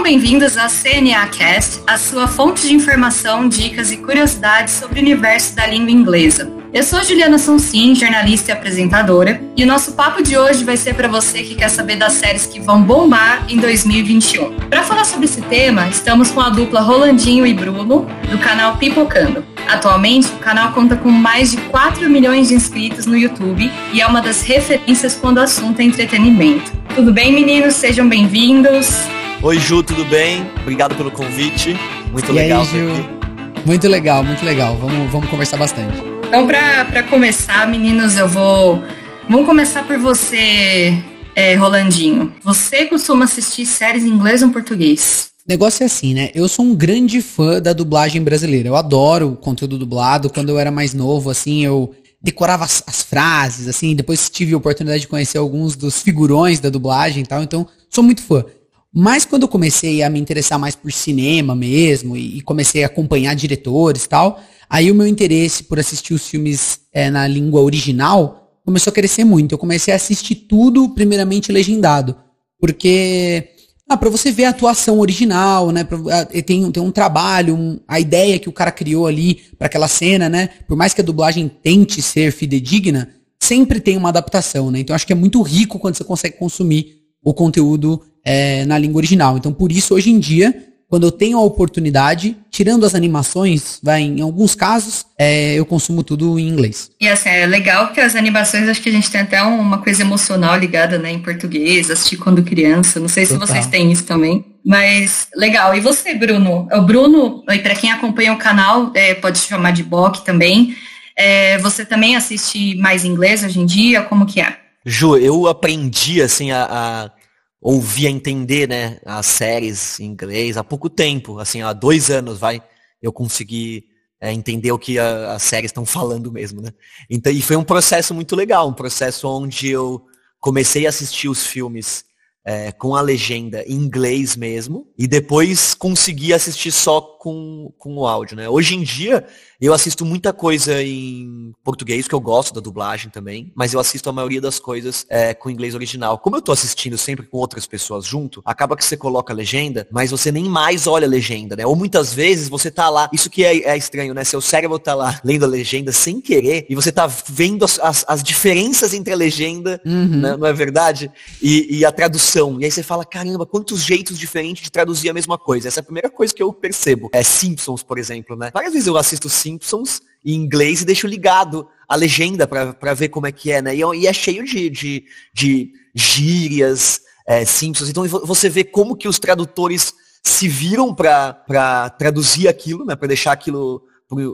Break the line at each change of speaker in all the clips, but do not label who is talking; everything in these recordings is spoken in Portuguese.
Sejam bem-vindos à CNA Cast, a sua fonte de informação, dicas e curiosidades sobre o universo da língua inglesa. Eu sou Juliana Sonsim, jornalista e apresentadora, e o nosso papo de hoje vai ser para você que quer saber das séries que vão bombar em 2021. Para falar sobre esse tema, estamos com a dupla Rolandinho e Bruno, do canal Pipocando. Atualmente, o canal conta com mais de 4 milhões de inscritos no YouTube e é uma das referências quando o assunto é entretenimento. Tudo bem, meninos? Sejam bem-vindos.
Oi, Ju, tudo bem? Obrigado pelo convite. Muito
e
legal.
Aí, Ju? Muito legal, muito legal. Vamos, vamos conversar bastante.
Então, para começar, meninos, eu vou. Vamos começar por você, é, Rolandinho. Você costuma assistir séries em inglês ou em português?
O negócio é assim, né? Eu sou um grande fã da dublagem brasileira. Eu adoro o conteúdo dublado. Quando eu era mais novo, assim, eu decorava as, as, frases, assim. Depois tive a oportunidade de conhecer alguns dos figurões da dublagem e tal. Então, sou muito fã. Mas quando eu comecei a me interessar mais por cinema mesmo e, e comecei a acompanhar diretores e tal, aí o meu interesse por assistir os filmes é, na língua original começou a crescer muito. Eu comecei a assistir tudo primeiramente legendado, porque ah, para você ver a atuação original, né? Pra, ah, tem, tem um trabalho, um, a ideia que o cara criou ali para aquela cena, né? Por mais que a dublagem tente ser fidedigna, sempre tem uma adaptação, né? Então acho que é muito rico quando você consegue consumir o conteúdo é, na língua original. Então, por isso, hoje em dia, quando eu tenho a oportunidade, tirando as animações, vai, em alguns casos, é, eu consumo tudo em inglês.
E assim, é legal que as animações, acho que a gente tem até uma coisa emocional ligada, né, em português, assistir quando criança. Não sei se Total. vocês têm isso também. Mas legal. E você, Bruno? O Bruno, para quem acompanha o canal, é, pode chamar de Boc também. É, você também assiste mais inglês hoje em dia? Como que é?
Ju, eu aprendi assim a, a ouvir, a entender, né, as séries em inglês há pouco tempo, assim, há dois anos, vai, eu consegui é, entender o que a, as séries estão falando mesmo, né? Então, e foi um processo muito legal, um processo onde eu comecei a assistir os filmes é, com a legenda em inglês mesmo, e depois consegui assistir só com, com o áudio, né? Hoje em dia, eu assisto muita coisa em português, que eu gosto da dublagem também, mas eu assisto a maioria das coisas é, com inglês original. Como eu tô assistindo sempre com outras pessoas junto, acaba que você coloca a legenda, mas você nem mais olha a legenda, né? Ou muitas vezes você tá lá, isso que é, é estranho, né? Seu cérebro tá lá lendo a legenda sem querer, e você tá vendo as, as, as diferenças entre a legenda, uhum. né? não é verdade? E, e a tradução. E aí você fala, caramba, quantos jeitos diferentes de traduzir a mesma coisa. Essa é a primeira coisa que eu percebo. É Simpsons, por exemplo, né? Várias vezes eu assisto Simpsons em inglês e deixo ligado a legenda para ver como é que é, né? E, e é cheio de, de, de gírias, é, Simpsons. Então você vê como que os tradutores se viram para traduzir aquilo, né? Para deixar aquilo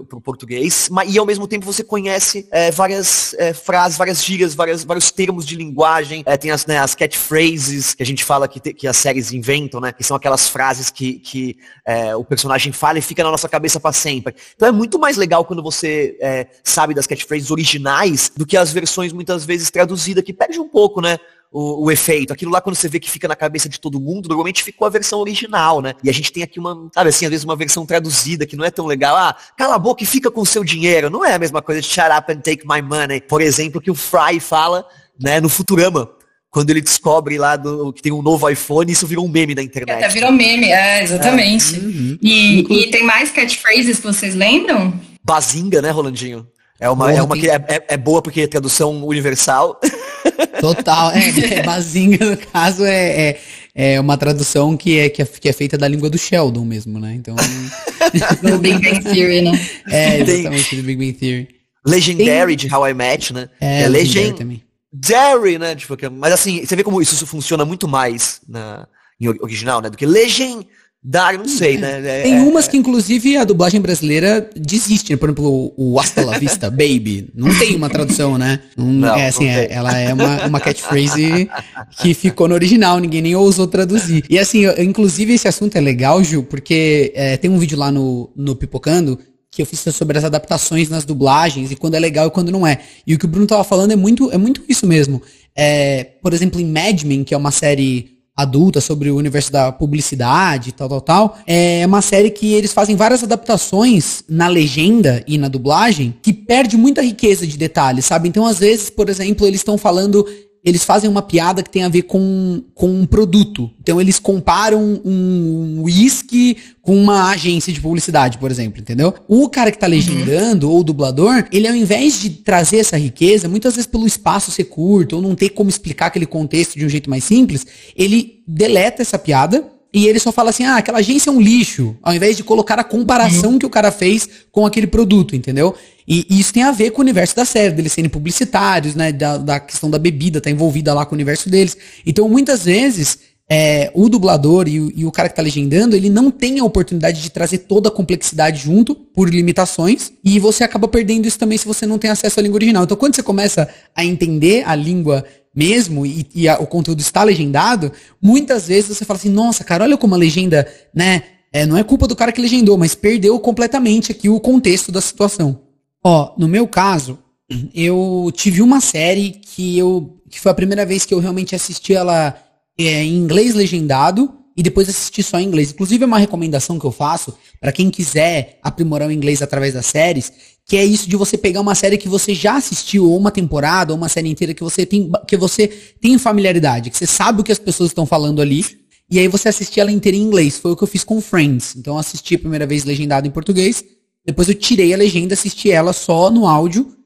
para o português, mas, e ao mesmo tempo você conhece é, várias é, frases, várias gírias, várias, vários termos de linguagem, é, tem as, né, as catchphrases que a gente fala que, te, que as séries inventam, né, que são aquelas frases que, que é, o personagem fala e fica na nossa cabeça para sempre. Então é muito mais legal quando você é, sabe das catchphrases originais do que as versões muitas vezes traduzidas, que perde um pouco, né? O, o, efeito. Aquilo lá, quando você vê que fica na cabeça de todo mundo, normalmente ficou a versão original, né? E a gente tem aqui uma, sabe assim, às vezes uma versão traduzida que não é tão legal. Ah, cala a boca e fica com o seu dinheiro. Não é a mesma coisa de shut up and take my money. Por exemplo, que o Fry fala, né, no Futurama quando ele descobre lá do, que tem um novo iPhone, isso virou um meme na internet.
Até virou meme, é, exatamente. É. Uhum. E, e, tem mais catchphrases que vocês lembram?
Bazinga, né, Rolandinho? É uma, é uma que é, é, é, boa porque é tradução universal.
Total, é, é Bazinga, no caso, é, é, é, uma tradução que é, que, é, que é feita da língua do Sheldon mesmo, né? Então.
do Big Bang Theory, né?
É, exatamente, do Big Bang Theory.
Legendary Tem... de How I Met, né?
É, é Legendary também.
Legendary, né? Tipo, mas assim, você vê como isso funciona muito mais na, em original, né? Do que Legend Dar, não sei, né?
É, Tem umas que, inclusive, a dublagem brasileira desiste, né? Por exemplo, o Hasta la Vista Baby. Não tem uma tradução, né? Não, não é assim, é, ela é uma, uma catchphrase que ficou no original, ninguém nem ousou traduzir. E assim, eu, inclusive, esse assunto é legal, Gil, porque é, tem um vídeo lá no, no Pipocando que eu fiz sobre as adaptações nas dublagens e quando é legal e quando não é. E o que o Bruno tava falando é muito, é muito isso mesmo. É, por exemplo, em Mad Men, que é uma série adulta sobre o universo da publicidade, tal, tal, tal. É uma série que eles fazem várias adaptações na legenda e na dublagem que perde muita riqueza de detalhes, sabe? Então, às vezes, por exemplo, eles estão falando eles fazem uma piada que tem a ver com, com um produto. Então eles comparam um whisky com uma agência de publicidade, por exemplo, entendeu? O cara que tá legendando, uhum. ou o dublador, ele ao invés de trazer essa riqueza, muitas vezes pelo espaço ser curto, ou não ter como explicar aquele contexto de um jeito mais simples, ele deleta essa piada e ele só fala assim, ah, aquela agência é um lixo, ao invés de colocar a comparação uhum. que o cara fez com aquele produto, entendeu? E, e, isso tem a ver com o universo da série, deles serem publicitários, né, da, da questão da bebida, tá envolvida lá com o universo deles. Então, muitas vezes, é, o dublador e o, e o, cara que tá legendando, ele não tem a oportunidade de trazer toda a complexidade junto, por limitações, e você acaba perdendo isso também se você não tem acesso à língua original. Então, quando você começa a entender a língua mesmo e, e a, o conteúdo está legendado, muitas vezes você fala assim, nossa, cara, olha como a legenda, né? É, não é culpa do cara que legendou, mas perdeu completamente aqui o contexto da situação. Ó, no meu caso, eu tive uma série que eu que foi a primeira vez que eu realmente assisti ela é, em inglês legendado e depois assisti só em inglês. Inclusive é uma recomendação que eu faço para quem quiser aprimorar o inglês através das séries, que é isso de você pegar uma série que você já assistiu, ou uma temporada, ou uma série inteira que você tem, que você tem familiaridade, que você sabe o que as pessoas estão falando ali, e aí você assistir ela inteira em inglês. Foi o que eu fiz com Friends. Então eu assisti a primeira vez legendado em português, depois eu tirei a legenda, assisti ela só no áudio,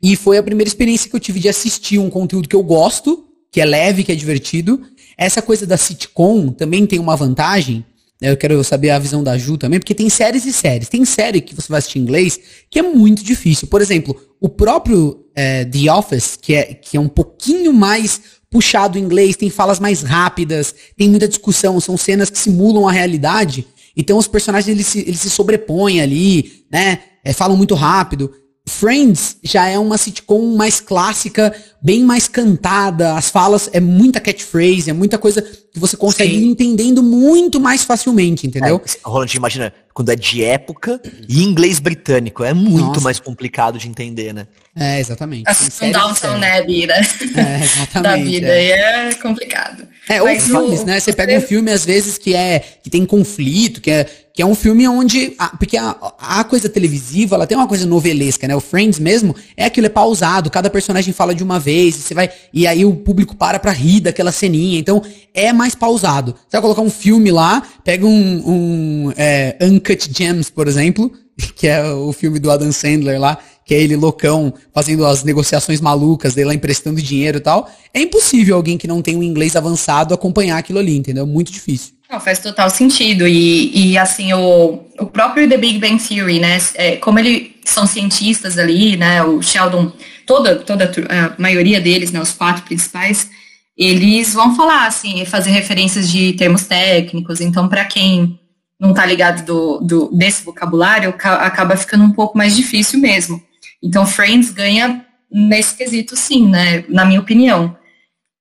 e foi a primeira experiência que eu tive de assistir um conteúdo que eu gosto, que é leve, que é divertido. Essa coisa da sitcom também tem uma vantagem, eu quero saber a visão da Ju também, porque tem séries e séries. Tem série que você vai assistir em inglês que é muito difícil. Por exemplo, o próprio é, The Office, que é, que é um pouquinho mais puxado em inglês, tem falas mais rápidas, tem muita discussão, são cenas que simulam a realidade. Então os personagens eles se, eles se sobrepõem ali, né? É, falam muito rápido. Friends já é uma sitcom mais clássica, bem mais cantada, as falas é muita catchphrase, é muita coisa que você consegue Sim. ir entendendo muito mais facilmente, entendeu?
É, Roland, imagina, quando é de época e inglês britânico, é muito Nossa. mais complicado de entender, né?
É, exatamente.
Assim, Downton Abbey, né? É, exatamente. da vida, é. é complicado.
É, ou filmes, né? Você pega um filme, às vezes, que é que tem conflito, que é, que é um filme onde. A, porque a, a coisa televisiva, ela tem uma coisa novelesca, né? O Friends mesmo é aquilo, é pausado, cada personagem fala de uma vez, e você vai. E aí o público para pra rir daquela ceninha. Então, é mais pausado. Você vai colocar um filme lá, pega um, um é, Uncut Gems, por exemplo, que é o filme do Adam Sandler lá, que é ele loucão, fazendo as negociações malucas dele lá emprestando dinheiro e tal. É impossível alguém que não tem um inglês avançado acompanhar aquilo ali, entendeu? Muito difícil.
Não, faz total sentido. E, e assim, o, o próprio The Big Bang Theory, né? É, como eles são cientistas ali, né? O Sheldon, toda, toda a maioria deles, né? Os quatro principais, eles vão falar, assim, fazer referências de termos técnicos. Então, para quem não está ligado do, do, desse vocabulário, acaba ficando um pouco mais difícil mesmo. Então, Friends ganha nesse quesito, sim, né? Na minha opinião,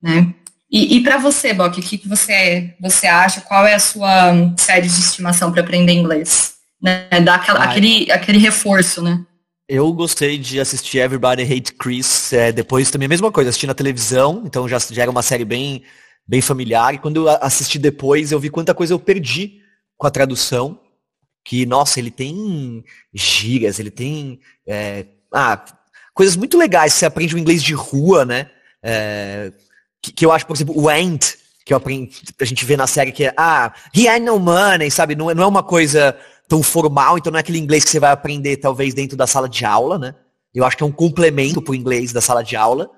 né? E, e para você, Bock, o que, que você, você acha? Qual é a sua série de estimação para aprender inglês? Né? Dar aquela, aquele, aquele reforço, né?
Eu gostei de assistir Everybody Hate Chris. É, depois também a mesma coisa, assisti na televisão, então já, já era uma série bem, bem familiar. E quando eu assisti depois, eu vi quanta coisa eu perdi com a tradução. Que, nossa, ele tem gírias, ele tem é, ah, coisas muito legais. Você aprende o inglês de rua, né? É, que, que, eu acho, por exemplo, o Ant, que eu aprendi, a gente vê na série que é, ah, he had no money, sabe? Não, é, não é uma coisa tão formal, então não é aquele inglês que você vai aprender talvez dentro da sala de aula, né? Eu acho que é um complemento pro inglês da sala de aula.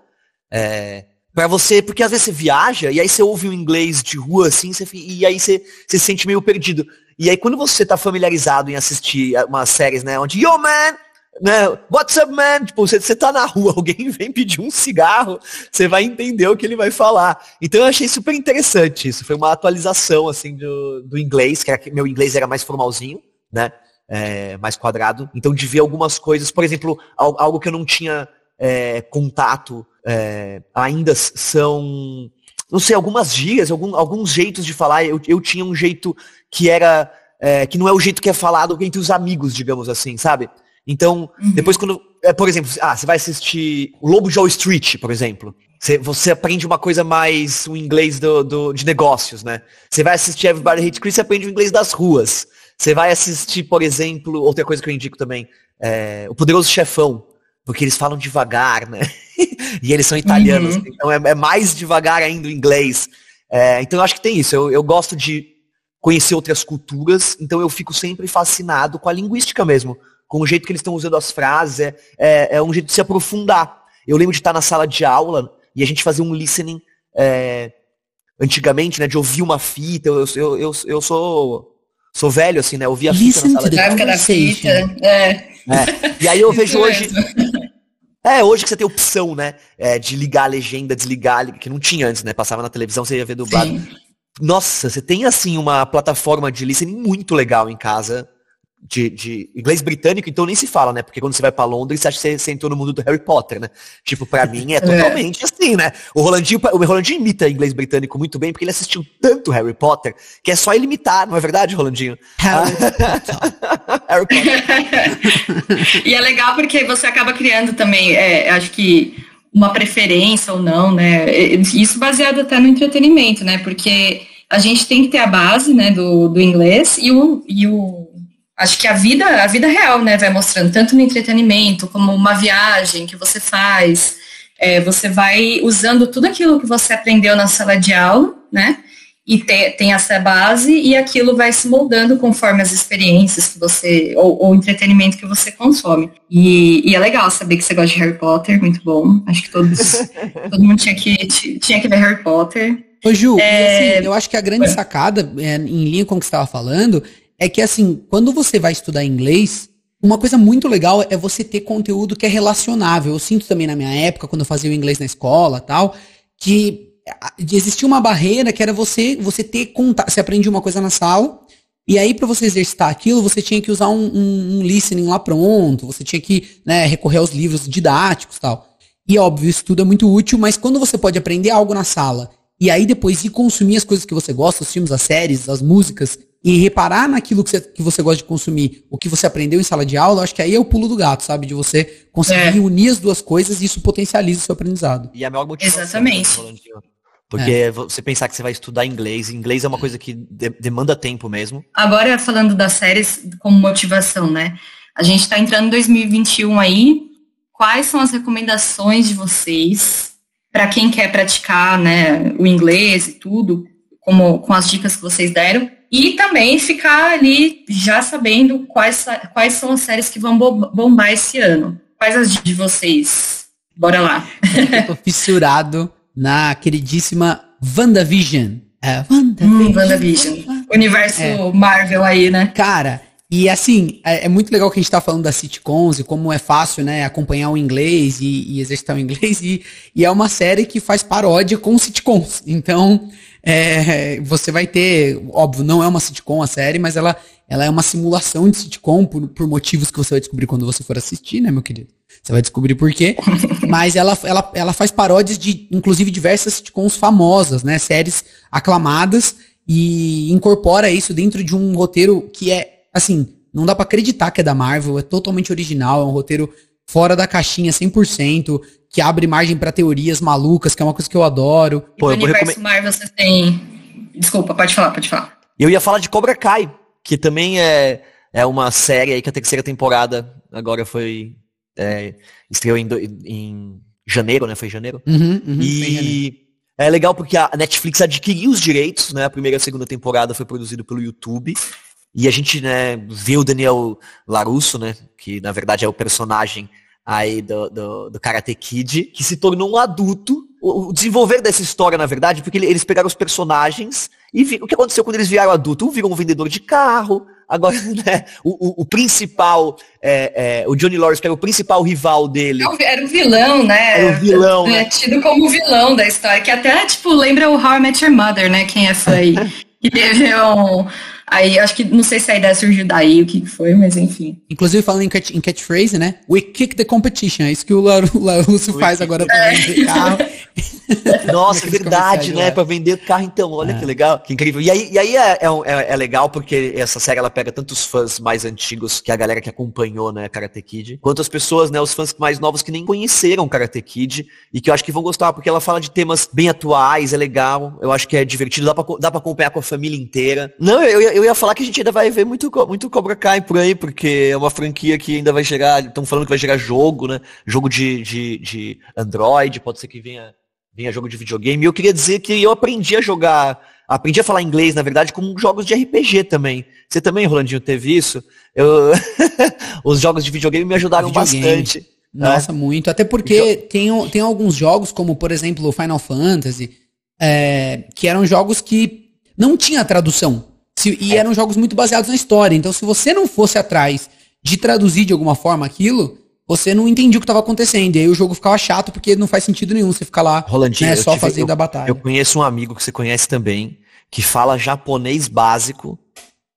É, para você, porque às vezes você viaja e aí você ouve um inglês de rua assim, você, e aí você, você se sente meio perdido. E aí quando você tá familiarizado em assistir umas séries, né, onde, yo man, né? What's up, man? Tipo, você, você tá na rua, alguém vem pedir um cigarro, você vai entender o que ele vai falar. Então eu achei super interessante isso. Foi uma atualização, assim, do, do inglês, que era, meu inglês era mais formalzinho, né? É, mais quadrado. Então de ver algumas coisas, por exemplo, algo que eu não tinha é, contato é, ainda são, não sei, algumas gírias, algum, alguns jeitos de falar. Eu, eu tinha um jeito que era, é, que não é o jeito que é falado entre os amigos, digamos assim, sabe? Então, uhum. depois quando. É, por exemplo, ah, você vai assistir Lobo Wall Street, por exemplo. Você, você aprende uma coisa mais o inglês do, do, de negócios, né? Você vai assistir Everybody Hates Chris, você aprende o inglês das ruas. Você vai assistir, por exemplo, outra coisa que eu indico também, é, O Poderoso Chefão, porque eles falam devagar, né? e eles são italianos, uhum. então é, é, mais devagar ainda o inglês. É, então eu acho que tem isso. Eu, eu gosto de conhecer outras culturas, então eu fico sempre fascinado com a linguística mesmo, com o jeito que eles estão usando as frases, é, é, é, um jeito de se aprofundar. Eu lembro de estar na sala de aula e a gente fazia um listening é, antigamente, né, de ouvir uma fita, eu, eu, eu, eu sou sou velho, assim, né, eu ouvia a fita
na sala de aula. da fita, é.
é. E aí eu vejo hoje... É, hoje que você tem opção, né, é, de ligar a legenda, desligar, que não tinha antes, né, passava na televisão, você ia ver dublado. Sim. Nossa, você tem assim uma plataforma de listening muito legal em casa. De, de, inglês britânico, então nem se fala, né? Porque quando você vai para Londres, você acha que você, você entrou no mundo do Harry Potter, né? Tipo, para mim é, é totalmente é. Assim, né? O Rolandinho, o Rolandinho imita inglês britânico muito bem, porque ele assistiu tanto Harry Potter, que é só ele imitar, não é verdade, Rolandinho? Harry
Potter. Harry Potter. e é legal porque você acaba criando também, é, acho que uma preferência ou não, né? Isso baseado até no entretenimento, né? Porque a gente tem que ter a base, né, do, do inglês e o, e o acho que a vida, a vida real, né, vai mostrando tanto no entretenimento como uma viagem que você faz, é, você vai usando tudo aquilo que você aprendeu na sala de aula, né, e te, tem essa base e aquilo vai se moldando conforme as experiências que você, ou o entretenimento que você consome. E, e, é legal saber que você gosta de Harry Potter, muito bom. Acho que todos, todo mundo tinha que, tinha que ver Harry Potter.
Ô Ju, é... assim, eu acho que a grande sacada, é, em linha com o que você estava falando, é que assim, quando você vai estudar inglês, uma coisa muito legal é você ter conteúdo que é relacionável. Eu sinto também na minha época, quando eu fazia o inglês na escola tal, que existia uma barreira que era você você ter contato. Você aprendia uma coisa na sala, e aí, para você exercitar aquilo, você tinha que usar um, um, um listening lá pronto, você tinha que né, recorrer aos livros didáticos tal. E óbvio, isso tudo é muito útil, mas quando você pode aprender algo na sala e aí depois ir consumir as coisas que você gosta, os filmes, as séries, as músicas, e reparar naquilo que você, que você gosta de consumir, o que você aprendeu em sala de aula, acho que aí é o pulo do gato, sabe? De você conseguir é. unir as duas coisas e isso potencializa o seu aprendizado.
E a maior motivação.
Exatamente.
Né, Porque é. você pensar que você vai estudar inglês, inglês é uma coisa que de demanda tempo mesmo.
Agora, falando das séries como motivação, né? A gente está entrando em 2021 aí. Quais são as recomendações de vocês para quem quer praticar né, o inglês e tudo, como com as dicas que vocês deram. E também ficar ali já sabendo quais, quais são as séries que vão bombar esse ano. Quais as de vocês? Bora lá.
Eu tô fissurado na queridíssima WandaVision.
É, WandaVision. Hum, WandaVision. Universo é. Marvel aí, né?
Cara, e assim, é, é, muito legal que a gente tá falando das sitcoms e como é fácil, né, acompanhar o inglês e, e exercitar o inglês. E, e, é uma série que faz paródia com sitcoms. Então, é, você vai ter, óbvio, não é uma sitcom a série, mas ela, ela é uma simulação de sitcom por, por motivos que você vai descobrir quando você for assistir, né, meu querido? Você vai descobrir por quê. Mas ela, ela, ela faz paródias de, inclusive, diversas sitcoms famosas, né? Séries aclamadas e incorpora isso dentro de um roteiro que é assim, não dá para acreditar que é da Marvel, é totalmente original, é um roteiro fora da caixinha 100%, que abre margem para teorias malucas, que é uma coisa que eu adoro.
Pô, no universo recome... Marvel você tem... Desculpa, pode falar, pode falar.
Eu ia falar de Cobra Kai, que também é, é uma série aí que a terceira temporada agora foi... É, estreou em, em janeiro, né? Foi em janeiro.
Uhum, uhum,
e... É legal porque a Netflix adquiriu os direitos, né? A primeira e a segunda temporada foi produzido pelo YouTube. E a gente, né, vê o Daniel Larusso, né, que na verdade é o personagem aí do, do, do Karate Kid, que se tornou um adulto. O, o desenvolver dessa história, na verdade, porque eles pegaram os personagens e vi, o que aconteceu quando eles viraram adulto? Um virou um vendedor de carro, agora, né, o, o, o principal, é, é, o Johnny Lawrence, que era o principal rival dele.
Era o vilão, né?
Era o vilão.
É, tido como o vilão da história, que até, tipo, lembra o How I Met Your Mother, né? Quem é fã aí. que teve um Aí acho que não sei se a ideia surgiu daí, o que foi, mas enfim.
Inclusive falando em, catch, em catchphrase, né? We kick the competition. É isso que o Larusso faz agora também. É.
Nossa, é verdade, né? Pra vender carro, então. Olha é. que legal, que incrível. E aí, e aí é, é, é, legal porque essa série ela pega tantos fãs mais antigos, que a galera que acompanhou, né, Karate Kid, quanto as pessoas, né, os fãs mais novos que nem conheceram Karate Kid e que eu acho que vão gostar, porque ela fala de temas bem atuais, é legal, eu acho que é divertido, dá pra acompanhar com a família inteira. Não, eu, eu ia falar que a gente ainda vai ver muito, muito Cobra Kai por aí, porque é uma franquia que ainda vai chegar, estão falando que vai chegar jogo, né? Jogo de, de, de Android, pode ser que venha, venha jogo de videogame. E eu queria dizer que eu aprendi a jogar, aprendi a falar inglês, na verdade, com jogos de RPG também. Você também, Rolandinho, teve isso? Eu... Os jogos de videogame me ajudaram videogame. bastante.
Nossa, muito. Até porque tem, tem alguns jogos, como por exemplo Final Fantasy, é, que eram jogos que não tinha tradução. Se, e é. eram jogos muito baseados na história. Então, se você não fosse atrás de traduzir de alguma forma aquilo, você não entendia o que estava acontecendo. E aí o jogo ficava chato porque não faz sentido nenhum você ficar lá
Rolandinho,
né, só
tive,
fazendo
eu,
a batalha.
Eu conheço um amigo que você conhece também, que fala japonês básico,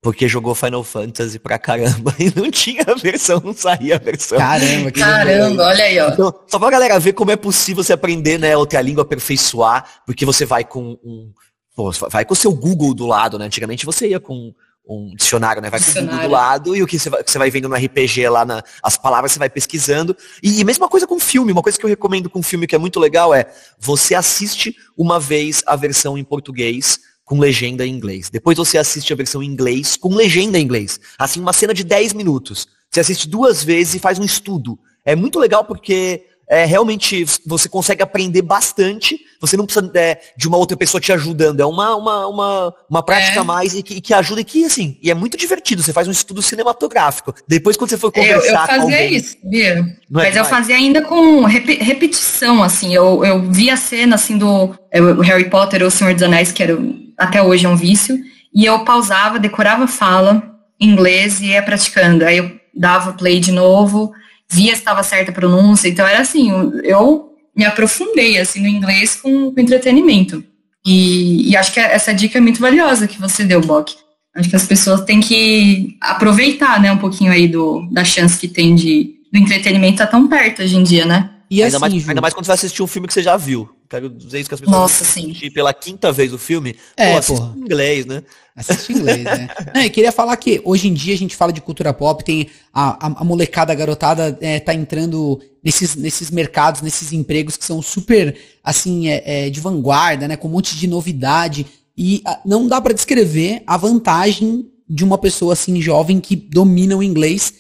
porque jogou Final Fantasy pra caramba e não tinha a versão, não saía a versão.
Caramba, que Caramba, olha aí, ó. Então,
só pra galera ver como é possível você aprender, né, outra língua, aperfeiçoar, porque você vai com um. Pô, vai com o seu Google do lado, né? Antigamente você ia com um dicionário, né? Vai dicionário. com o Google do lado e o que você vai, você vai vendo no RPG lá, na, as palavras você vai pesquisando. E, e mesma coisa com filme, uma coisa que eu recomendo com filme que é muito legal é você assiste uma vez a versão em português com legenda em inglês. Depois você assiste a versão em inglês com legenda em inglês. Assim, uma cena de 10 minutos. Você assiste duas vezes e faz um estudo. É muito legal porque é, realmente você consegue aprender bastante. Você não precisa é, de uma outra pessoa te ajudando. É uma, uma, uma, uma prática a é. mais e que, que, ajuda e que, assim, e é muito divertido. Você faz um estudo cinematográfico. Depois, quando você for conversar
eu, eu fazia alguém, isso, Bia. É Mas eu fazia ainda com rep repetição, assim. Eu, eu via a cena, assim, do Harry Potter ou O Senhor dos Anéis, que era, até hoje é um vício. E eu pausava, decorava fala em inglês e ia praticando. Aí eu dava play de novo via se estava certa a pronúncia. Então era assim, eu me aprofundei assim no inglês com, com entretenimento. E, e, acho que essa dica é muito valiosa que você deu, Bock. Acho que as pessoas têm que aproveitar, né, um pouquinho aí do, da chance que tem de do entretenimento tá tão perto hoje em dia, né?
E ainda, assim, mais, ainda mais quando você vai assistir um filme que você já viu. Dizer isso que as pessoas
Nossa, sim.
pela quinta vez o filme.
É, pô, em inglês, né? Assiste em inglês, né? Não, eu queria falar que hoje em dia a gente fala de cultura pop, tem a, a, a molecada, a garotada é, tá entrando nesses, nesses mercados, nesses empregos que são super, assim, é, é, de vanguarda, né? Com um monte de novidade. E a, não dá para descrever a vantagem de uma pessoa assim jovem que domina o inglês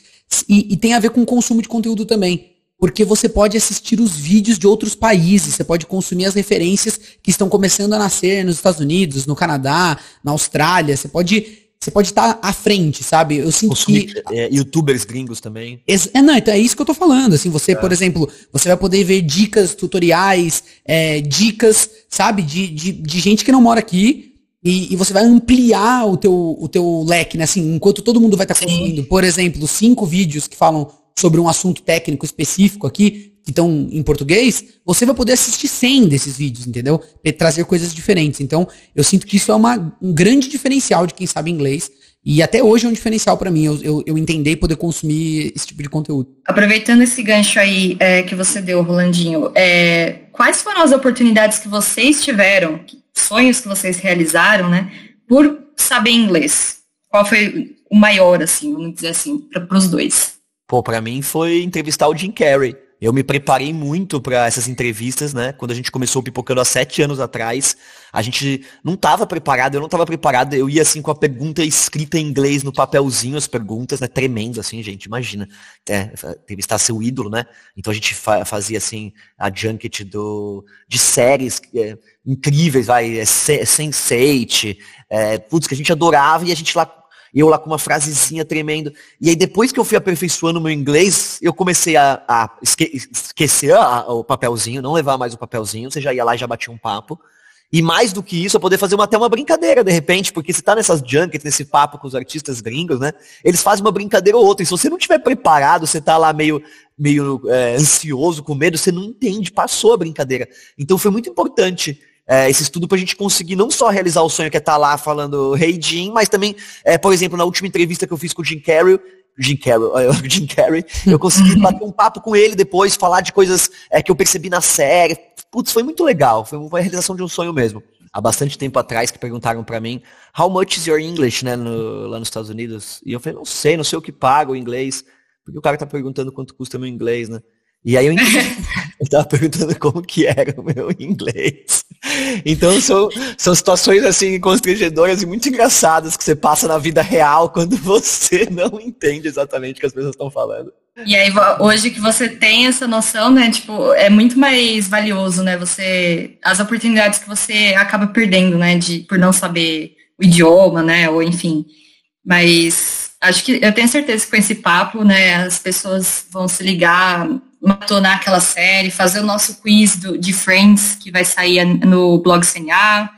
e, e tem a ver com o consumo de conteúdo também porque você pode assistir os vídeos de outros países, você pode consumir as referências que estão começando a nascer nos Estados Unidos, no Canadá, na Austrália, você pode você pode estar à frente, sabe? Eu sinto Consumir, que
é, youtubers gringos também.
É, não, então é isso que eu tô falando, assim, você, é. por exemplo, você vai poder ver dicas, tutoriais, é, dicas, sabe, de, de, de gente que não mora aqui, e, e, você vai ampliar o teu, o teu leque, né? Assim, enquanto todo mundo vai estar consumindo, por exemplo, cinco vídeos que falam sobre um assunto técnico específico aqui, que estão em português, você vai poder assistir 100 desses vídeos, entendeu? E trazer coisas diferentes. Então, eu sinto que isso é uma, um grande diferencial de quem sabe inglês. E até hoje é um diferencial para mim, eu, eu, eu, entender e poder consumir esse tipo de conteúdo.
Aproveitando esse gancho aí é, que você deu, Rolandinho, é, quais foram as oportunidades que vocês tiveram, sonhos que vocês realizaram, né, por saber inglês? Qual foi o maior, assim, vamos dizer assim, para os dois?
Pô, pra mim foi entrevistar o Jim Carrey. Eu me preparei muito para essas entrevistas, né? Quando a gente começou o Pipocando há sete anos atrás, a gente não estava preparado, eu não estava preparado. Eu ia assim com a pergunta escrita em inglês no papelzinho, as perguntas, né? Tremendo, assim, gente, imagina. É, entrevistar seu ídolo, né? Então a gente fa fazia assim a junket do, de séries é, incríveis, vai, é, Sense8, é, putz, que a gente adorava e a gente lá e eu lá com uma frasezinha tremendo. E aí depois que eu fui aperfeiçoando o meu inglês, eu comecei a, a esque esquecer a, o papelzinho, não levar mais o papelzinho, você já ia lá e já batia um papo. E mais do que isso, eu poder fazer uma, até uma brincadeira, de repente, porque você tá nessas junkets, nesse papo com os artistas gringos, né? Eles fazem uma brincadeira ou outra. E se você não tiver preparado, você tá lá meio, meio é, ansioso, com medo, você não entende, passou a brincadeira. Então foi muito importante é, esse estudo para a gente conseguir não só realizar o sonho que é estar tá lá falando Hey Jim, mas também, é, por exemplo, na última entrevista que eu fiz com o Jim Carrey, Jim Carrey, Jim Carrey, eu consegui bater um papo com ele depois, falar de coisas é, que eu percebi na série, putz, foi muito legal, foi uma realização de um sonho mesmo. Há bastante tempo atrás que perguntaram para mim, how much is your English, né, no, lá nos Estados Unidos? E eu falei, não sei, não sei o que paga o inglês, porque o cara tá perguntando quanto custa meu inglês, né? E aí eu, eu tava perguntando como que era o meu inglês. Então são, são situações assim constrangedoras e muito engraçadas que você passa na vida real quando você não entende exatamente o que as pessoas estão falando.
E aí hoje que você tem essa noção, né, tipo, é muito mais valioso, né, você as oportunidades que você acaba perdendo, né, de por não saber o idioma, né, ou enfim. Mas acho que eu tenho certeza que com esse papo, né, as pessoas vão se ligar maratonar aquela série, fazer o nosso quiz do, de Friends, que vai sair no blog CNA.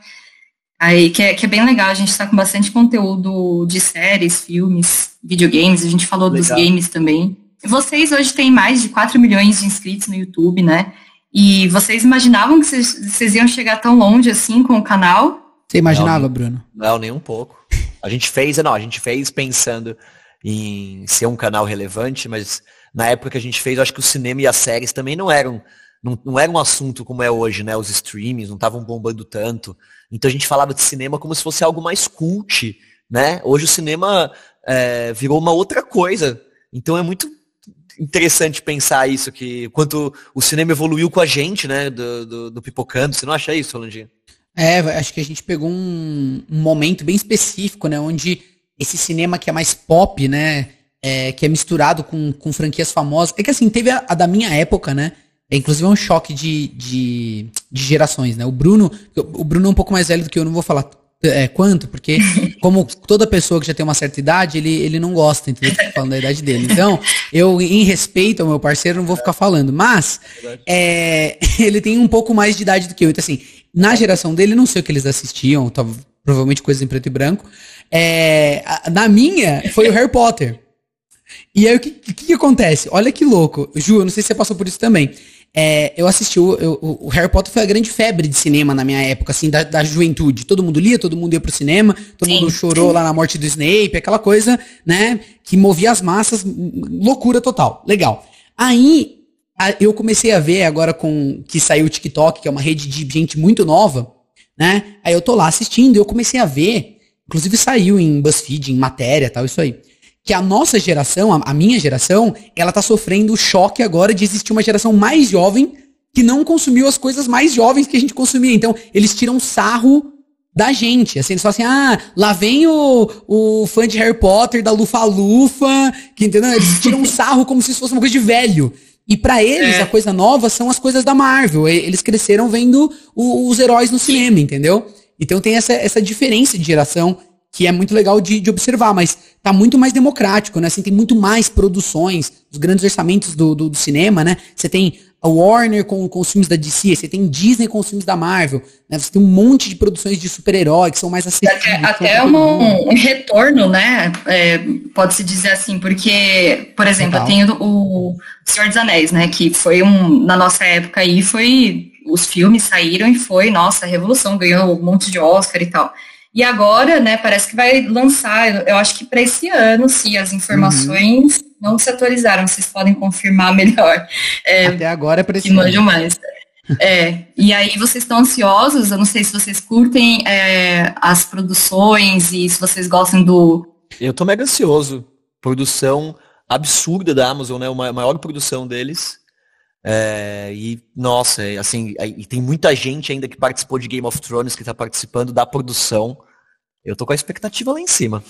Aí, que é, que é bem legal, a gente está com bastante conteúdo de séries, filmes, videogames, a gente falou legal. dos games também. Vocês hoje têm mais de 4 milhões de inscritos no YouTube, né? E vocês imaginavam que vocês, vocês iam chegar tão longe assim com o canal?
Você imaginava, não, Bruno?
Não, nem um pouco. A gente fez, não, a gente fez pensando em ser um canal relevante, mas na época que a gente fez, acho que o cinema e as séries também não eram, não, não era um assunto como é hoje, né? Os streams não estavam bombando tanto. Então a gente falava de cinema como se fosse algo mais cult, né? Hoje o cinema é, virou uma outra coisa. Então é muito interessante pensar isso, que quanto o cinema evoluiu com a gente, né? Do, do, do Pipocando. Você não acha isso, Rolandinho?
É, acho que a gente pegou um, um momento bem específico, né? Onde esse cinema que é mais pop, né? É, que é misturado com, com franquias famosas. É que assim, teve a, a da minha época, né? É, inclusive é um choque de, de, de, gerações, né? O Bruno, o Bruno é um pouco mais velho do que eu, não vou falar é, quanto, porque como toda pessoa que já tem uma certa idade, ele, ele não gosta, entendeu? Falando da idade dele. Então, eu, em respeito ao meu parceiro, não vou ficar falando. Mas, é, ele tem um pouco mais de idade do que eu. Então, assim, na geração dele, não sei o que eles assistiam, provavelmente coisas em preto e branco. É, na minha, foi o Harry Potter. E aí o que, que, que, acontece? Olha que louco. Ju, eu não sei se você passou por isso também. É, eu assisti, o, eu, o, Harry Potter foi a grande febre de cinema na minha época, assim, da, da juventude. Todo mundo lia, todo mundo ia pro cinema, todo sim, mundo chorou sim. lá na morte do Snape, aquela coisa, né, que movia as massas, loucura total. Legal. Aí, a, eu comecei a ver agora com que saiu o TikTok, que é uma rede de gente muito nova, né? Aí eu tô lá assistindo e eu comecei a ver, inclusive saiu em BuzzFeed, em matéria, tal, isso aí que a nossa geração, a, a minha geração, ela tá sofrendo o choque agora de existir uma geração mais jovem que não consumiu as coisas mais jovens que a gente consumia. Então, eles tiram sarro da gente. Assim, eles falam assim, ah, lá vem o, o fã de Harry Potter da Lufa-Lufa, que entendeu? Eles tiram sarro como se isso fosse uma coisa de velho. E para eles, é. a coisa nova são as coisas da Marvel. Eles cresceram vendo o, os heróis no cinema, entendeu? Então tem essa, essa diferença de geração que é muito legal de, de observar, mas tá muito mais democrático, né? Assim, tem muito mais produções, os grandes orçamentos do, do, do cinema, né? Você tem a Warner com, com os filmes da DC, você tem Disney com os filmes da Marvel, né? Você tem um monte de produções de super-herói que são mais acessíveis.
Até, até um, um, retorno, né? É, Pode-se dizer assim, porque, por exemplo, Total. eu tenho o Senhor dos Anéis, né? Que foi um, na nossa época aí, foi, os filmes saíram e foi, nossa, revolução, ganhou um monte de Oscar e tal. E agora, né, parece que vai lançar, eu acho que para esse ano, se as informações uhum. não se atualizaram, vocês podem confirmar melhor.
É, Até agora é para esse
que ano. mais. É, e aí vocês estão ansiosos, eu não sei se vocês curtem é, as produções e se vocês gostam do...
Eu tô mega ansioso. Produção absurda da Amazon, né, a maior produção deles. É, e, nossa, é, assim, e tem muita gente ainda que participou de Game of Thrones, que está participando da produção. Eu tô com a expectativa lá em cima.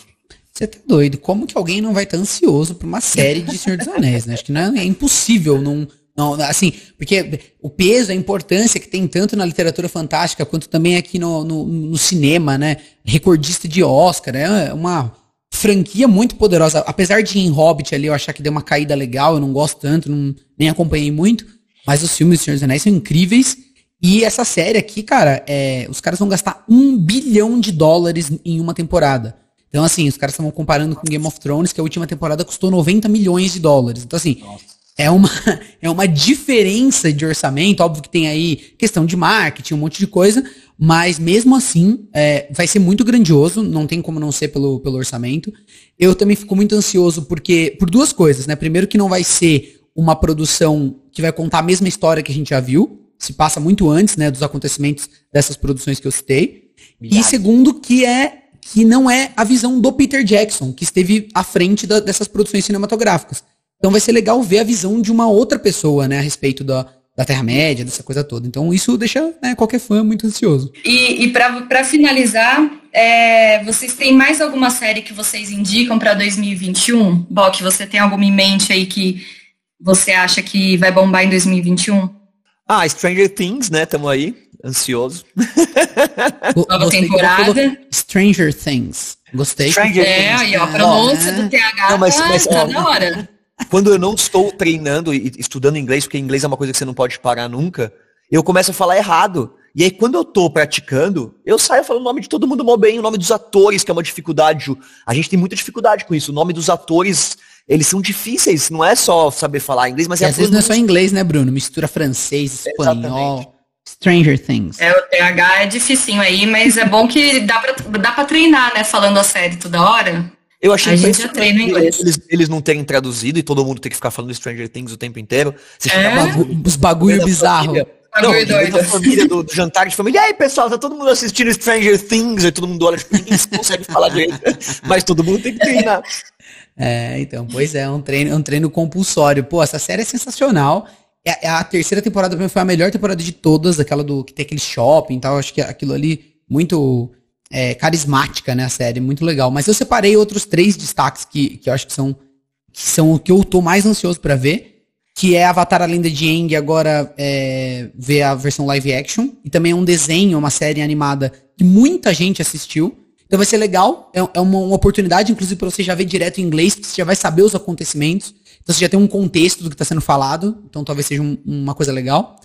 Você tá doido? Como que alguém não vai estar ansioso por uma série de Senhor dos Anéis, né? Acho que não é, é impossível não, não, assim, porque o peso, a importância que tem tanto na literatura fantástica quanto também aqui no, no, no cinema, né? Recordista de Oscar, é uma franquia muito poderosa. Apesar de em Hobbit ali eu achar que deu uma caída legal, eu não gosto tanto, não, nem acompanhei muito. Mas os filmes do Senhor dos Anéis são incríveis. E essa série aqui, cara, é, os caras vão gastar um bilhão de dólares em uma temporada. Então, assim, os caras estavam comparando com Game of Thrones, que a última temporada custou 90 milhões de dólares. Então, assim, é uma, é uma diferença de orçamento. Óbvio que tem aí questão de marketing, um monte de coisa. Mas mesmo assim, é, vai ser muito grandioso, não tem como não ser pelo, pelo orçamento. Eu também fico muito ansioso porque por duas coisas, né? Primeiro que não vai ser uma produção que vai contar a mesma história que a gente já viu. se passa muito antes, né, dos acontecimentos dessas produções que eu citei. E segundo, que é que não é a visão do Peter Jackson, que esteve à frente da, dessas produções cinematográficas. Então vai ser legal ver a visão de uma outra pessoa, né, a respeito da, da Terra-média, dessa coisa toda. Então isso deixa né, qualquer fã muito ansioso.
E, e para finalizar, é, vocês têm mais alguma série que vocês indicam para 2021? Bock, você tem alguma em mente aí que você acha que vai bombar em 2021?
Ah, Stranger Things, né? Tamo aí, ansioso.
Nova temporada.
Stranger Things. Gostei. Stranger
é, Things. aí ó, pronúncia do TH não, mas, mas, tá na hora.
Quando eu não estou treinando e estudando inglês, porque inglês é uma coisa que você não pode parar nunca, eu começo a falar errado. E aí, quando eu tô praticando, eu saio falando o nome de todo mundo mal bem, o nome dos atores, que é uma dificuldade. A gente tem muita dificuldade com isso. O nome dos atores eles são difíceis, não é só saber falar inglês, mas
é às vezes não é só inglês, né, Bruno? Mistura francês, espanhol. Exatamente. Stranger Things.
É, o TH é dificinho aí, mas é bom que dá pra, dá pra treinar, né? Falando a série toda hora.
Eu achei a gente já treina inglês. Eles, eles não terem traduzido e todo mundo ter que ficar falando Stranger Things o tempo inteiro.
É. Bagu os bagulho bizarro.
Não, da família, do, do, jantar de família. E aí, pessoal, tá todo mundo assistindo Stranger Things, aí todo mundo olha, tipo, ninguém consegue falar direito. Mas todo mundo tem que treinar.
É, então, pois é, um treino, é um treino compulsório. Pô, essa série é sensacional. É, é a terceira temporada pra mim foi a melhor temporada de todas, aquela do que tem aquele shopping e tal. Acho que aquilo ali muito é, carismática, né, a série, muito legal. Mas eu separei outros três destaques que, que eu acho que são que são o que eu tô mais ansioso para ver, que é Avatar a Lenda de Aang, agora é, ver a versão live action, e também é um desenho, uma série animada que muita gente assistiu, então vai ser legal, é, é uma, uma, oportunidade, inclusive, para você já ver direto em inglês, porque você já vai saber os acontecimentos. Então você já tem um contexto do que está sendo falado, então talvez seja um, uma coisa legal.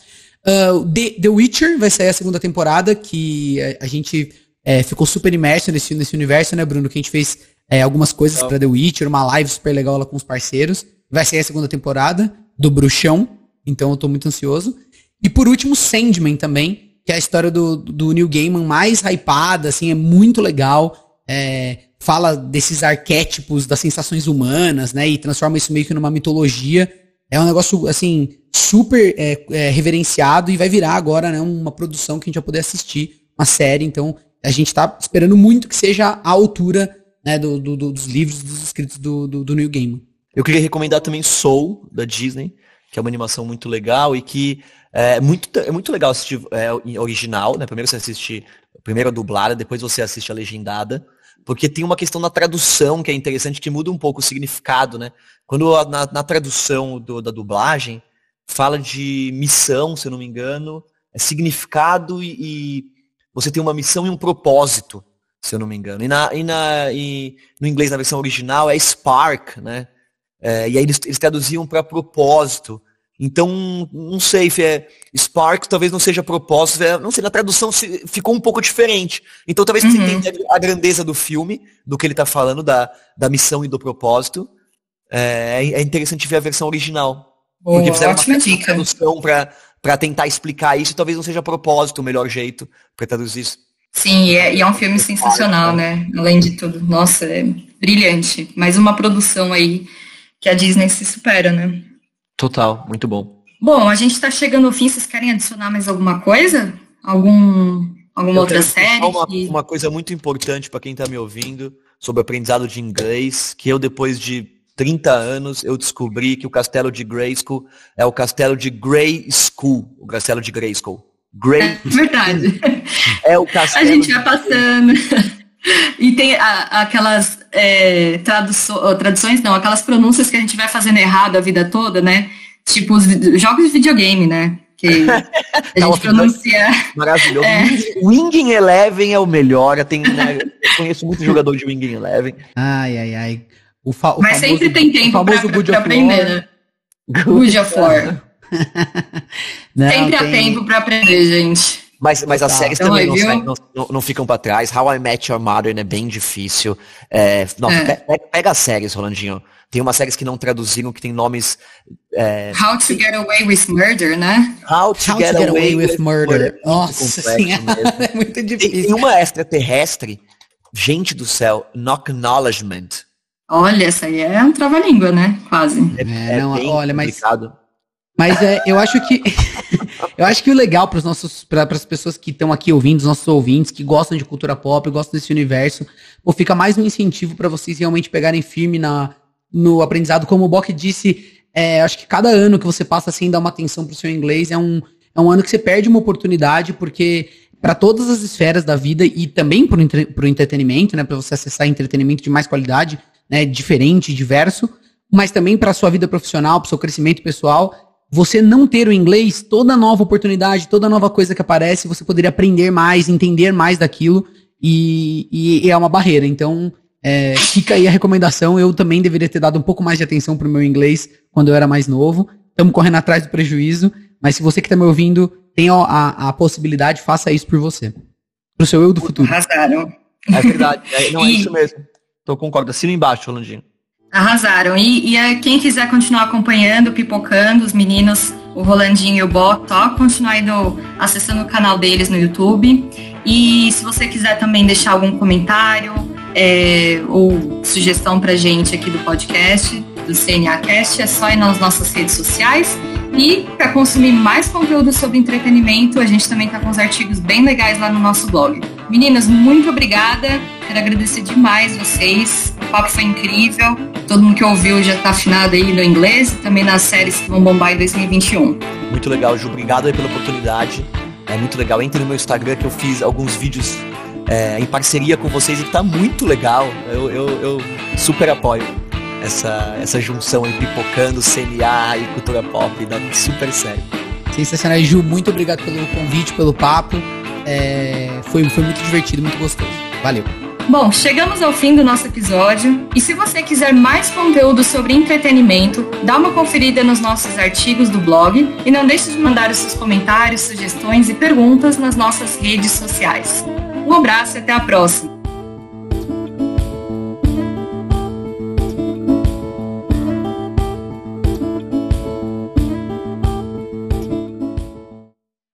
Uh, The, The Witcher vai sair a segunda temporada, que a, a gente é, ficou super imerso nesse, nesse universo, né, Bruno? Que a gente fez é, algumas coisas para The Witcher, uma live super legal lá com os parceiros. Vai sair a segunda temporada do Bruxão, então eu tô muito ansioso. E por último, Sandman também, que é a história do, do Neil Gaiman mais hypada, assim, é muito legal. É, fala desses arquétipos das sensações humanas, né? E transforma isso meio que numa mitologia. É um negócio, assim, super é, é, reverenciado e vai virar agora, né, uma produção que a gente vai poder assistir, uma série. Então, a gente tá esperando muito que seja a altura né, do, do, do, dos livros, dos escritos do, do, do Neil.
Eu queria recomendar também Soul, da Disney, que é uma animação muito legal e que é muito, é muito legal assistir é, original, né? Primeiro você assiste primeiro a dublada, depois você assiste a legendada, porque tem uma questão na tradução que é interessante, que muda um pouco o significado, né? Quando na, na tradução do, da dublagem fala de missão, se eu não me engano, é significado e, e, você tem uma missão e um propósito, se eu não me engano. E, na, e, na, e no inglês, na versão original, é spark, né? É, e aí eles, eles traduziam para propósito. Então, não sei, é, Spark talvez não seja propósito, é, não sei, na tradução se, ficou um pouco diferente. Então talvez uhum. você entenda a grandeza do filme, do que ele está falando, da, da missão e do propósito. É, é interessante ver a versão original.
Oh, porque fizeram ótima uma dica.
tradução para tentar explicar isso, talvez não seja propósito o melhor jeito para traduzir isso.
Sim, e é, e é um filme sensacional, né? Além de tudo. Nossa, é brilhante. Mais uma produção aí que a Disney se supera, né?
Total, muito bom.
Bom, a gente está chegando ao fim. Vocês querem adicionar mais alguma coisa? Algum, alguma eu outra série?
Uma, que... uma coisa muito importante para quem está me ouvindo sobre aprendizado de inglês, que eu depois de 30 anos eu descobri que o castelo de Grayskull é o castelo de Grey School, o castelo de Grayskull.
Grey é, verdade.
É o castelo.
A gente vai passando. E tem a, aquelas é, traduções, não, aquelas pronúncias que a gente vai fazendo errado a vida toda, né? Tipo os jogos de videogame, né? Que a gente pronuncia.
Maravilhoso. É. Winging Eleven é o melhor. Eu, tenho, né, eu conheço muito jogador de Winging Eleven.
Ai, ai, ai.
O, fa o Mas famoso, sempre tem tempo pra, pra, pra aprender, né? Good of War. sempre tem... há tempo pra aprender, gente.
Mas, mas as séries então, também não, não, não, não, ficam para trás. How I Met Your Mother é bem difícil. É, nossa, é. Pega, pega, as séries, Rolandinho. Tem umas séries que não traduziram, que tem nomes.
É... How to Get Away with Murder, né?
How to, How get, to get, Away, with, with Murder. murder.
Nossa é muito difícil.
Tem, tem uma extraterrestre, gente do céu, No Acknowledgement.
Olha, essa aí é um trava-língua, né? Quase.
É, é não, olha, complicado. mas Mas é, eu acho que eu acho que o legal para os nossos para as pessoas que estão aqui ouvindo, os nossos ouvintes que gostam de cultura pop, gostam desse universo, pô, fica mais um incentivo para vocês realmente pegarem firme na no aprendizado, como o Bock disse, é, acho que cada ano que você passa assim dar uma atenção para o seu inglês é um é um ano que você perde uma oportunidade porque para todas as esferas da vida e também para o entretenimento, né, para você acessar entretenimento de mais qualidade, né, diferente, diverso, mas também para a sua vida profissional, para o seu crescimento pessoal você não ter o inglês, toda nova oportunidade, toda nova coisa que aparece, você poderia aprender mais, entender mais daquilo, e, e, e é uma barreira. Então, é, fica aí a recomendação. Eu também deveria ter dado um pouco mais de atenção para o meu inglês quando eu era mais novo. Estamos correndo atrás do prejuízo, mas se você que está me ouvindo tem a, a, a, possibilidade, faça isso por você. Para o seu eu do futuro.
Arrasaram. É verdade. É, não, é isso mesmo. Tô concordo. Assina embaixo, Rolandinho.
Arrasaram. E, e quem quiser continuar acompanhando, pipocando, os meninos, o Rolandinho e o Bó, só continuar indo, acessando o canal deles no YouTube. E se você quiser também deixar algum comentário é, ou sugestão pra gente aqui do podcast, do CNAcast, é só ir nas nossas redes sociais. E para consumir mais conteúdo sobre entretenimento, a gente também está com os artigos bem legais lá no nosso blog. Meninas, muito obrigada. Quero agradecer demais vocês. O papo foi incrível. Todo mundo que ouviu já está afinado aí no inglês e também nas séries que vão bombar em 2021.
Muito legal, Ju. Obrigado aí pela oportunidade. É muito legal. Entre no meu Instagram que eu fiz alguns vídeos é, em parceria com vocês e que tá muito legal. Eu, eu, eu super apoio essa, essa junção em pipocando, CNA e cultura pop, dá super sério.
Sensacional. Ju, muito obrigado pelo convite, pelo papo. Foi, foi muito divertido, muito gostoso. Valeu.
Bom, chegamos ao fim do nosso episódio e se você quiser mais conteúdo sobre entretenimento, dá uma conferida nos nossos artigos do blog e não deixe de mandar os seus comentários, sugestões e perguntas nas nossas redes sociais. Um abraço e até a próxima!